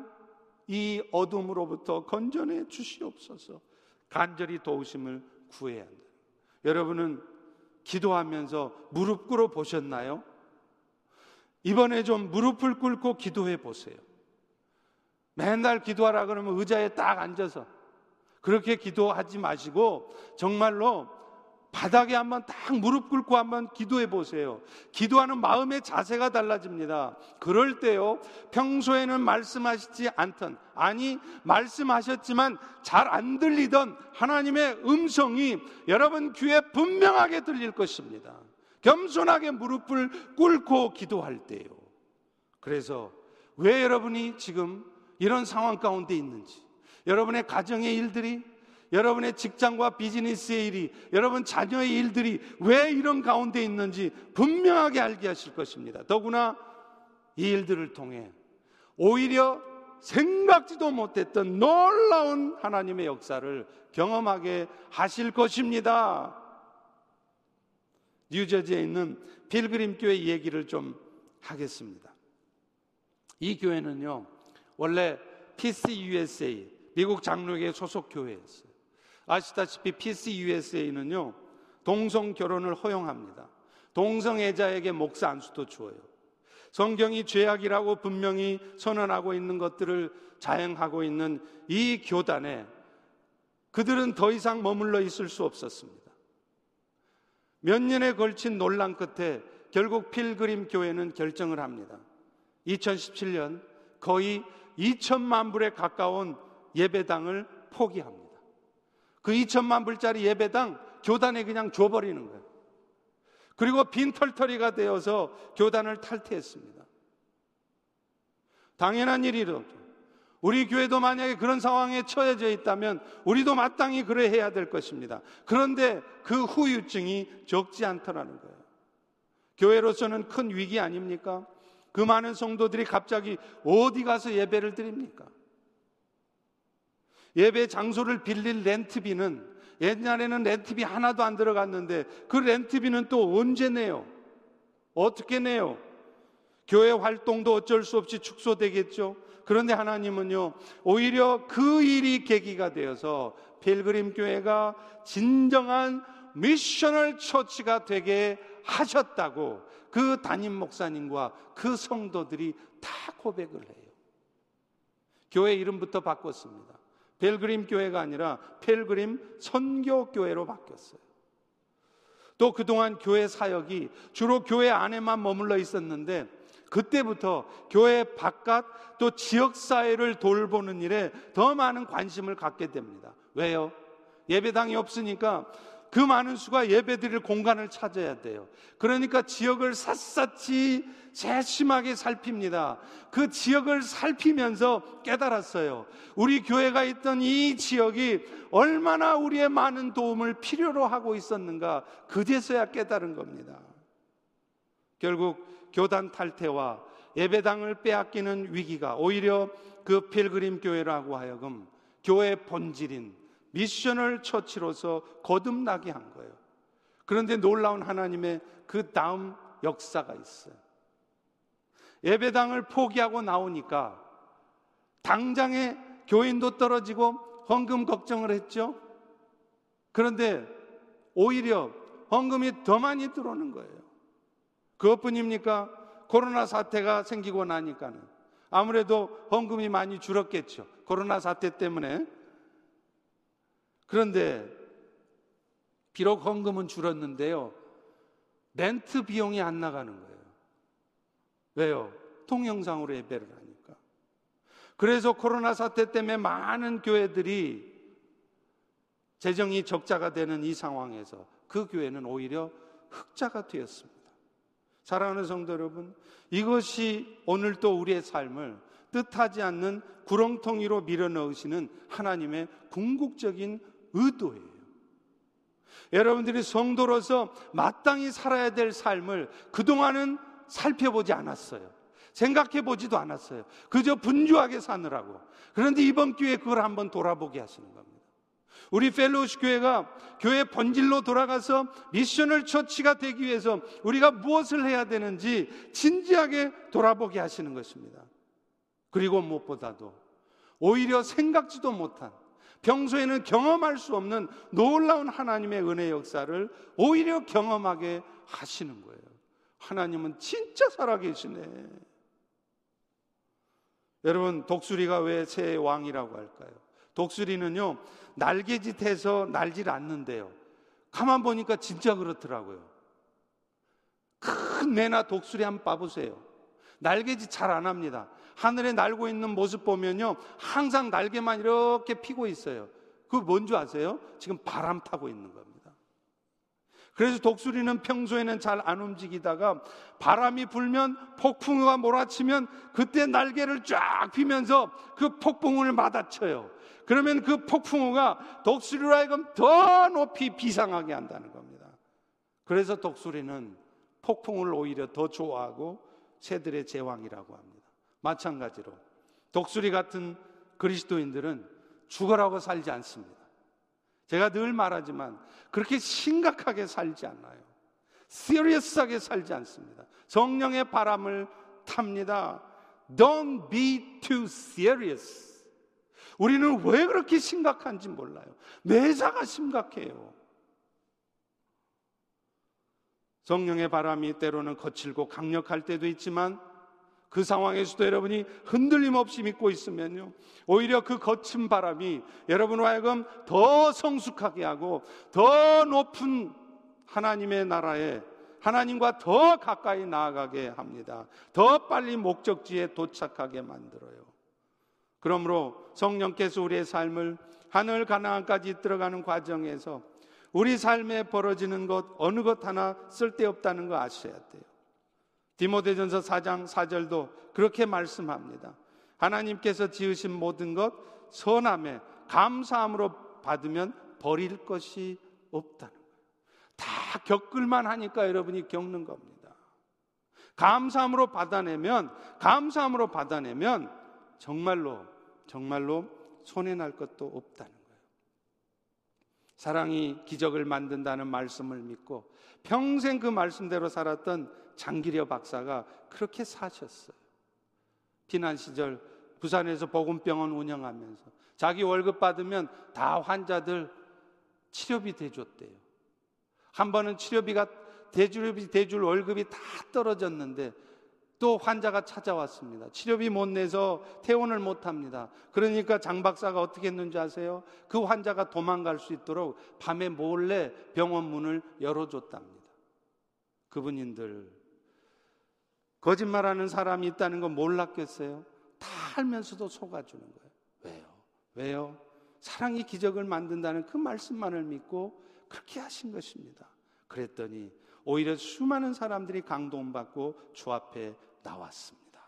이 어둠으로부터 건져내 주시옵소서. 간절히 도우심을 구해야 한다. 여러분은 기도하면서 무릎 꿇어 보셨나요? 이번에 좀 무릎을 꿇고 기도해 보세요. 맨날 기도하라 그러면 의자에 딱 앉아서 그렇게 기도하지 마시고 정말로 바닥에 한번 딱 무릎 꿇고 한번 기도해 보세요. 기도하는 마음의 자세가 달라집니다. 그럴 때요, 평소에는 말씀하시지 않던, 아니, 말씀하셨지만 잘 안 들리던 하나님의 음성이 여러분 귀에 분명하게 들릴 것입니다. 겸손하게 무릎을 꿇고 기도할 때요. 그래서 왜 여러분이 지금 이런 상황 가운데 있는지, 여러분의 가정의 일들이 여러분의 직장과 비즈니스의 일이, 여러분 자녀의 일들이 왜 이런 가운데 있는지 분명하게 알게 하실 것입니다. 더구나 이 일들을 통해 오히려 생각지도 못했던 놀라운 하나님의 역사를 경험하게 하실 것입니다. 뉴저지에 있는 필그림 교회 얘기를 좀 하겠습니다. 이 교회는요, 원래 PCUSA, 미국 장로교 소속 교회였어요. 아시다시피 PCUSA는요, 동성 결혼을 허용합니다. 동성애자에게 목사 안수도 주어요. 성경이 죄악이라고 분명히 선언하고 있는 것들을 자행하고 있는 이 교단에 그들은 더 이상 머물러 있을 수 없었습니다. 몇 년에 걸친 논란 끝에 결국 필그림 교회는 결정을 합니다. 2017년 거의 2천만 불에 가까운 예배당을 포기합니다. 그 2천만 불짜리 예배당 교단에 그냥 줘버리는 거예요. 그리고 빈털터리가 되어서 교단을 탈퇴했습니다. 당연한 일이죠. 우리 교회도 만약에 그런 상황에 처해져 있다면 우리도 마땅히 그래 해야 될 것입니다. 그런데 그 후유증이 적지 않더라는 거예요. 교회로서는 큰 위기 아닙니까? 그 많은 성도들이 갑자기 어디 가서 예배를 드립니까? 예배 장소를 빌릴 렌트비는 옛날에는 렌트비 하나도 안 들어갔는데 그 렌트비는 또 언제 내요? 어떻게 내요? 교회 활동도 어쩔 수 없이 축소되겠죠. 그런데 하나님은요, 오히려 그 일이 계기가 되어서 필그림 교회가 진정한 미셔널 처치가 되게 하셨다고 그 담임 목사님과 그 성도들이 다 고백을 해요. 교회 이름부터 바꿨습니다. 벨그림 교회가 아니라 펠그림 선교 교회로 바뀌었어요. 또 그동안 교회 사역이 주로 교회 안에만 머물러 있었는데 그때부터 교회 바깥 또 지역 사회를 돌보는 일에 더 많은 관심을 갖게 됩니다. 왜요? 예배당이 없으니까 그 많은 수가 예배드릴 공간을 찾아야 돼요. 그러니까 지역을 샅샅이 세심하게 살핍니다. 그 지역을 살피면서 깨달았어요. 우리 교회가 있던 이 지역이 얼마나 우리의 많은 도움을 필요로 하고 있었는가 그제서야 깨달은 겁니다. 결국 교단 탈퇴와 예배당을 빼앗기는 위기가 오히려 그 필그림 교회라고 하여금 교회 본질인 미션을 처치로서 거듭나게 한 거예요. 그런데 놀라운 하나님의 그 다음 역사가 있어요. 예배당을 포기하고 나오니까 당장에 교인도 떨어지고 헌금 걱정을 했죠. 그런데 오히려 헌금이 더 많이 들어오는 거예요. 그것뿐입니까? 코로나 사태가 생기고 나니까는 아무래도 헌금이 많이 줄었겠죠. 코로나 사태 때문에 그런데 비록 헌금은 줄었는데요. 렌트 비용이 안 나가는 거예요. 왜요? 동영상으로 예배를 하니까. 그래서 코로나 사태 때문에 많은 교회들이 재정이 적자가 되는 이 상황에서 그 교회는 오히려 흑자가 되었습니다. 사랑하는 성도 여러분, 이것이 오늘 또 우리의 삶을 뜻하지 않는 구렁텅이로 밀어 넣으시는 하나님의 궁극적인 의도예요. 여러분들이 성도로서 마땅히 살아야 될 삶을 그동안은 살펴보지 않았어요. 생각해 보지도 않았어요. 그저 분주하게 사느라고. 그런데 이번 기회에 그걸 한번 돌아보게 하시는 겁니다. 우리 펠로우십 교회가 교회 본질로 돌아가서 미션을 처치가 되기 위해서 우리가 무엇을 해야 되는지 진지하게 돌아보게 하시는 것입니다. 그리고 무엇보다도 오히려 생각지도 못한 평소에는 경험할 수 없는 놀라운 하나님의 은혜 역사를 오히려 경험하게 하시는 거예요. 하나님은 진짜 살아계시네. 여러분, 독수리가 왜새 왕이라고 할까요? 독수리는요, 날개짓해서 날질 않는데요. 가만 보니까 진짜 그렇더라고요. 큰 매나 독수리 한번 봐보세요. 날개짓 잘 안 합니다. 하늘에 날고 있는 모습 보면요. 항상 날개만 이렇게 피고 있어요. 그 뭔지 아세요? 지금 바람 타고 있는 겁니다. 그래서 독수리는 평소에는 잘 안 움직이다가 바람이 불면 폭풍우가 몰아치면 그때 날개를 쫙 피면서 그 폭풍우를 맞아쳐요. 그러면 그 폭풍우가 독수리로 하여금 더 높이 비상하게 한다는 겁니다. 그래서 독수리는 폭풍을 오히려 더 좋아하고 새들의 제왕이라고 합니다. 마찬가지로 독수리 같은 그리스도인들은 죽어라고 살지 않습니다. 제가 늘 말하지만 그렇게 심각하게 살지 않아요. 시리어스하게 살지 않습니다. 성령의 바람을 탑니다. Don't be too serious. 우리는 왜 그렇게 심각한지 몰라요. 매사가 심각해요. 성령의 바람이 때로는 거칠고 강력할 때도 있지만 그 상황에서도 여러분이 흔들림 없이 믿고 있으면요. 오히려 그 거친 바람이 여러분을 하여금 더 성숙하게 하고 더 높은 하나님의 나라에 하나님과 더 가까이 나아가게 합니다. 더 빨리 목적지에 도착하게 만들어요. 그러므로 성령께서 우리의 삶을 하늘 가나안까지 들어가는 과정에서 우리 삶에 벌어지는 것 어느 것 하나 쓸데없다는 거 아셔야 돼요. 디모데전서 4장 4절도 그렇게 말씀합니다. 하나님께서 지으신 모든 것 선함에 감사함으로 받으면 버릴 것이 없다는 거예요. 다 겪을만 하니까 여러분이 겪는 겁니다. 감사함으로 받아내면 감사함으로 받아내면 정말로 정말로 손해 날 것도 없다는 거예요. 사랑이 기적을 만든다는 말씀을 믿고 평생 그 말씀대로 살았던 장기려 박사가 그렇게 사셨어요. 피난 시절 부산에서 보건병원 운영하면서 자기 월급 받으면 다 환자들 치료비 대줬대요. 한 번은 치료비가 대주비 대줄 월급이 다 떨어졌는데 또 환자가 찾아왔습니다. 치료비 못 내서 퇴원을 못 합니다. 그러니까 장 박사가 어떻게 했는지 아세요? 그 환자가 도망갈 수 있도록 밤에 몰래 병원 문을 열어줬답니다. 그분인들 거짓말하는 사람이 있다는 건 몰랐겠어요? 다 알면서도 속아주는 거예요. 왜요? 왜요? 사랑이 기적을 만든다는 그 말씀만을 믿고 그렇게 하신 것입니다. 그랬더니 오히려 수많은 사람들이 강동받고 주 앞에 나왔습니다.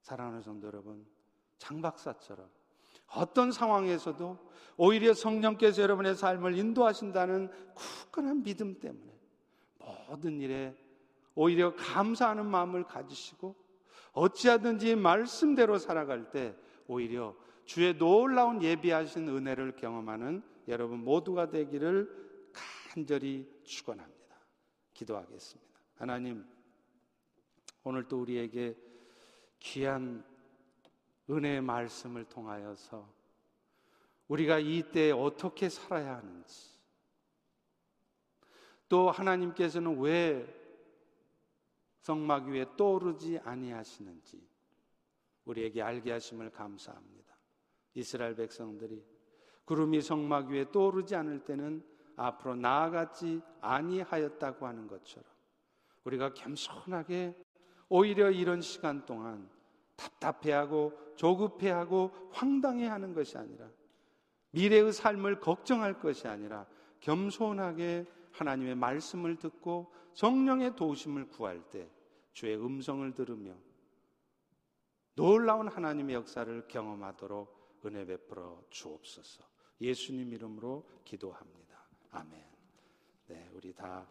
사랑하는 성도 여러분, 장 박사처럼 어떤 상황에서도 오히려 성령께서 여러분의 삶을 인도하신다는 굳건한 믿음 때문에 모든 일에 오히려 감사하는 마음을 가지시고 어찌하든지 말씀대로 살아갈 때 오히려 주의 놀라운 예비하신 은혜를 경험하는 여러분 모두가 되기를 간절히 축원합니다. 기도하겠습니다. 하나님 오늘 또 우리에게 귀한 은혜의 말씀을 통하여서 우리가 이때 어떻게 살아야 하는지 또 하나님께서는 왜 성막 위에 떠오르지 아니하시는지 우리에게 알게 하심을 감사합니다. 이스라엘 백성들이 구름이 성막 위에 떠오르지 않을 때는 앞으로 나아가지 아니하였다고 하는 것처럼 우리가 겸손하게 오히려 이런 시간 동안 답답해하고 조급해하고 황당해하는 것이 아니라 미래의 삶을 걱정할 것이 아니라 겸손하게 하나님의 말씀을 듣고 성령의 도우심을 구할 때 주의 음성을 들으며 놀라운 하나님의 역사를 경험하도록 은혜 베풀어 주옵소서. 예수님 이름으로 기도합니다. 아멘. 네, 우리 다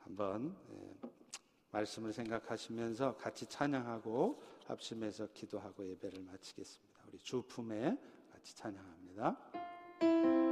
한번 예, 말씀을 생각하시면서 같이 찬양하고 합심해서 기도하고 예배를 마치겠습니다. 우리 주 품에 같이 찬양합니다.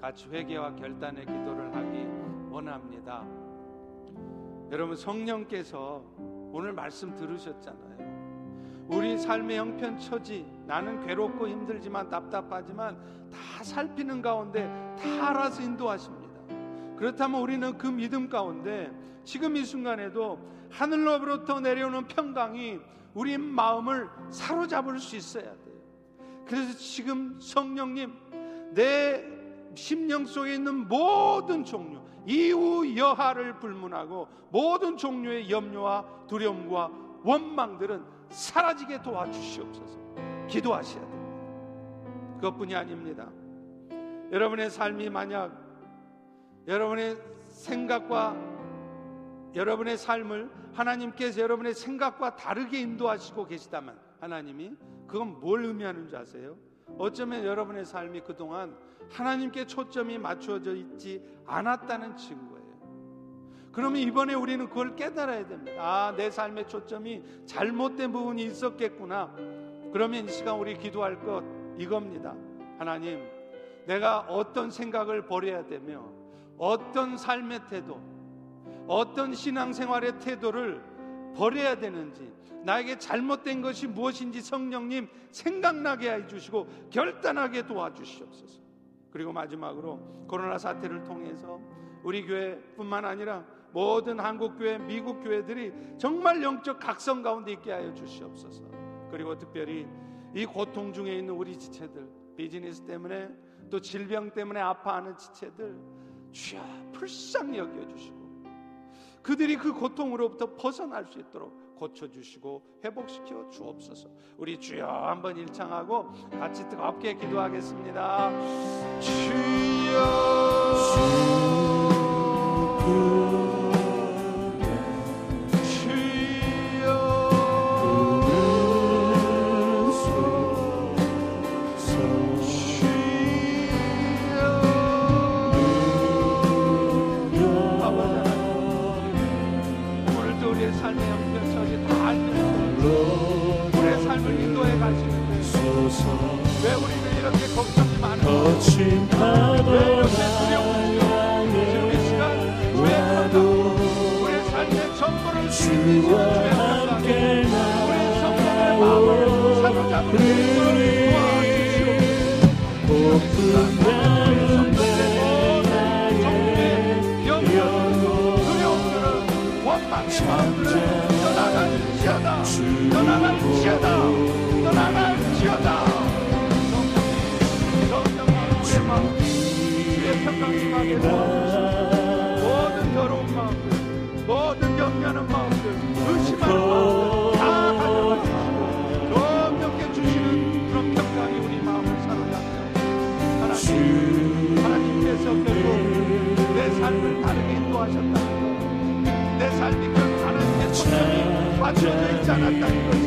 같이 회개와 결단의 기도를 하기 원합니다. 여러분 성령께서 오늘 말씀 들으셨잖아요. 우리 삶의 형편 처지 나는 괴롭고 힘들지만 답답하지만 다 살피는 가운데 다 알아서 인도하십니다. 그렇다면 우리는 그 믿음 가운데 지금 이 순간에도 하늘로부터 내려오는 평강이 우리 마음을 사로잡을 수 있어야 돼요. 그래서 지금 성령님 내 심령 속에 있는 모든 종류 이후 여하를 불문하고 모든 종류의 염려와 두려움과 원망들은 사라지게 도와주시옵소서. 기도하셔야 됩니다. 그것뿐이 아닙니다. 여러분의 삶이 만약 여러분의 생각과 여러분의 삶을 하나님께서 여러분의 생각과 다르게 인도하시고 계시다면 하나님이 그건 뭘 의미하는 줄 아세요? 어쩌면 여러분의 삶이 그동안 하나님께 초점이 맞춰져 있지 않았다는 증거예요. 그러면 이번에 우리는 그걸 깨달아야 됩니다. 아, 내 삶의 초점이 잘못된 부분이 있었겠구나. 그러면 이 시간 우리 기도할 것 이겁니다. 하나님, 내가 어떤 생각을 버려야 되며 어떤 삶의 태도, 어떤 신앙생활의 태도를 버려야 되는지 나에게 잘못된 것이 무엇인지 성령님 생각나게 해주시고 결단하게 도와주시옵소서. 그리고 마지막으로 코로나 사태를 통해서 우리 교회뿐만 아니라 모든 한국 교회, 미국 교회들이 정말 영적 각성 가운데 있게 하여 주시옵소서. 그리고 특별히 이 고통 중에 있는 우리 지체들, 비즈니스 때문에 또 질병 때문에 아파하는 지체들 주여 불쌍히 여겨 주시고 그들이 그 고통으로부터 벗어날 수 있도록 고쳐주시고 회복시켜 주옵소서. 우리 주여 한번 일창하고 같이 뜨겁게 기도하겠습니다. 주여. 주여. 맞춰져 있지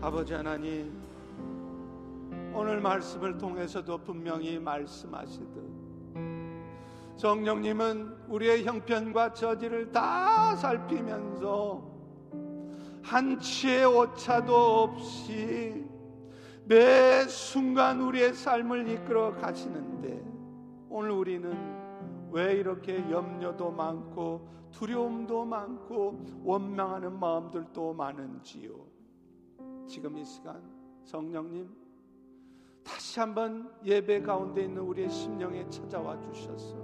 아버지 하나님 오늘 말씀을 통해서도 분명히 말씀하시듯 성령님은 우리의 형편과 저지를 다 살피면서 한 치의 오차도 없이 매 순간 우리의 삶을 이끌어 가시는데 오늘 우리는 왜 이렇게 염려도 많고 두려움도 많고 원망하는 마음들도 많은지요. 지금 이 시간 성령님 다시 한번 예배 가운데 있는 우리의 심령에 찾아와 주셔서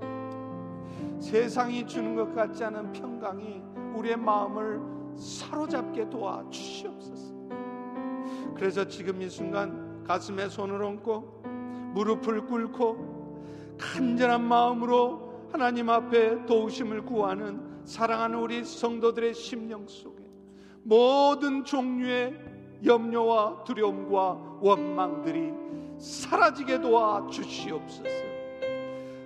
세상이 주는 것 같지 않은 평강이 우리의 마음을 사로잡게 도와 주시옵소서. 그래서 지금 이 순간 가슴에 손을 얹고 무릎을 꿇고 간절한 마음으로 하나님 앞에 도우심을 구하는 사랑하는 우리 성도들의 심령 속에 모든 종류의 염려와 두려움과 원망들이 사라지게 도와 주시옵소서.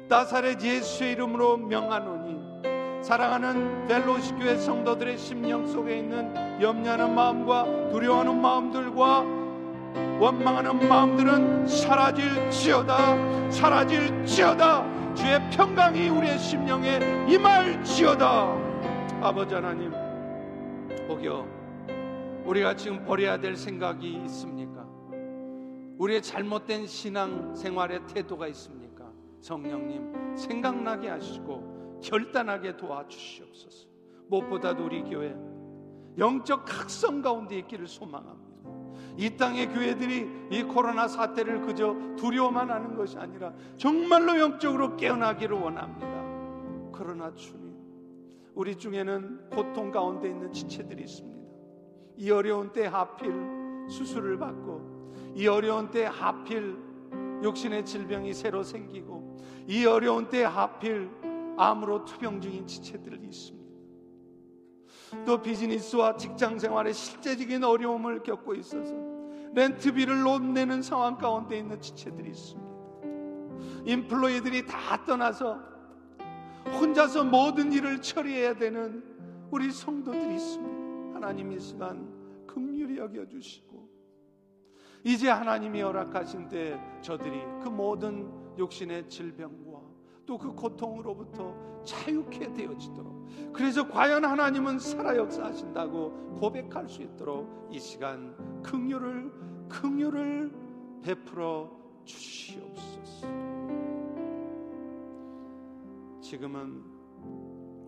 나사렛 예수의 이름으로 명하노니 사랑하는 벨로시 교회 성도들의 심령 속에 있는 염려하는 마음과 두려워하는 마음들과 원망하는 마음들은 사라질지어다 사라질지어다 주의 평강이 우리의 심령에 임할지어다 아버지 하나님 혹여 우리가 지금 버려야 될 생각이 있습니까? 우리의 잘못된 신앙 생활의 태도가 있습니까? 성령님 생각나게 하시고 결단하게 도와주시옵소서. 무엇보다도 우리 교회 영적 각성 가운데 있기를 소망합니다. 이 땅의 교회들이 이 코로나 사태를 그저 두려워만 하는 것이 아니라 정말로 영적으로 깨어나기를 원합니다. 그러나 주님, 우리 중에는 고통 가운데 있는 지체들이 있습니다. 이 어려운 때 하필 수술을 받고 이 어려운 때 하필 욕신의 질병이 새로 생기고 이 어려운 때 하필 암으로 투병 중인 지체들이 있습니다. 또 비즈니스와 직장 생활에 실제적인 어려움을 겪고 있어서 렌트비를 못 내는 상황 가운데 있는 지체들이 있습니다. 인플로이들이 다 떠나서 혼자서 모든 일을 처리해야 되는 우리 성도들이 있습니다. 하나님 이 시간 긍휼히 여겨 주시고 이제 하나님이 허락하신 때 저들이 그 모든 욕심의 질병과 또 그 고통으로부터 자유케 되어지도록 그래서 과연 하나님은 살아 역사하신다고 고백할 수 있도록 이 시간 긍휼을 긍휼을 베풀어 주시옵소서. 지금은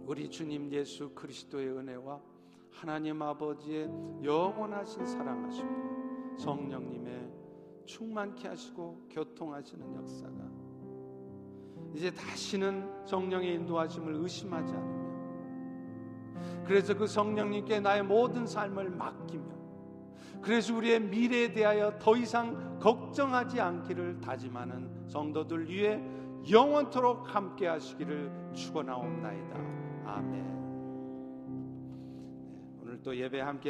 우리 주님 예수 그리스도의 은혜와 하나님 아버지의 영원하신 사랑하심과 성령님의 충만케 하시고 교통하시는 역사가 이제 다시는 성령의 인도하심을 의심하지 않으며 그래서 그 성령님께 나의 모든 삶을 맡기며 그래서 우리의 미래에 대하여 더 이상 걱정하지 않기를 다짐하는 성도들 위해 영원토록 함께 하시기를 축원하옵나이다. 아멘. 네, 오늘 또 예배 함께